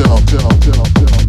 tell, tell, tell, tell.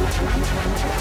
もちろん。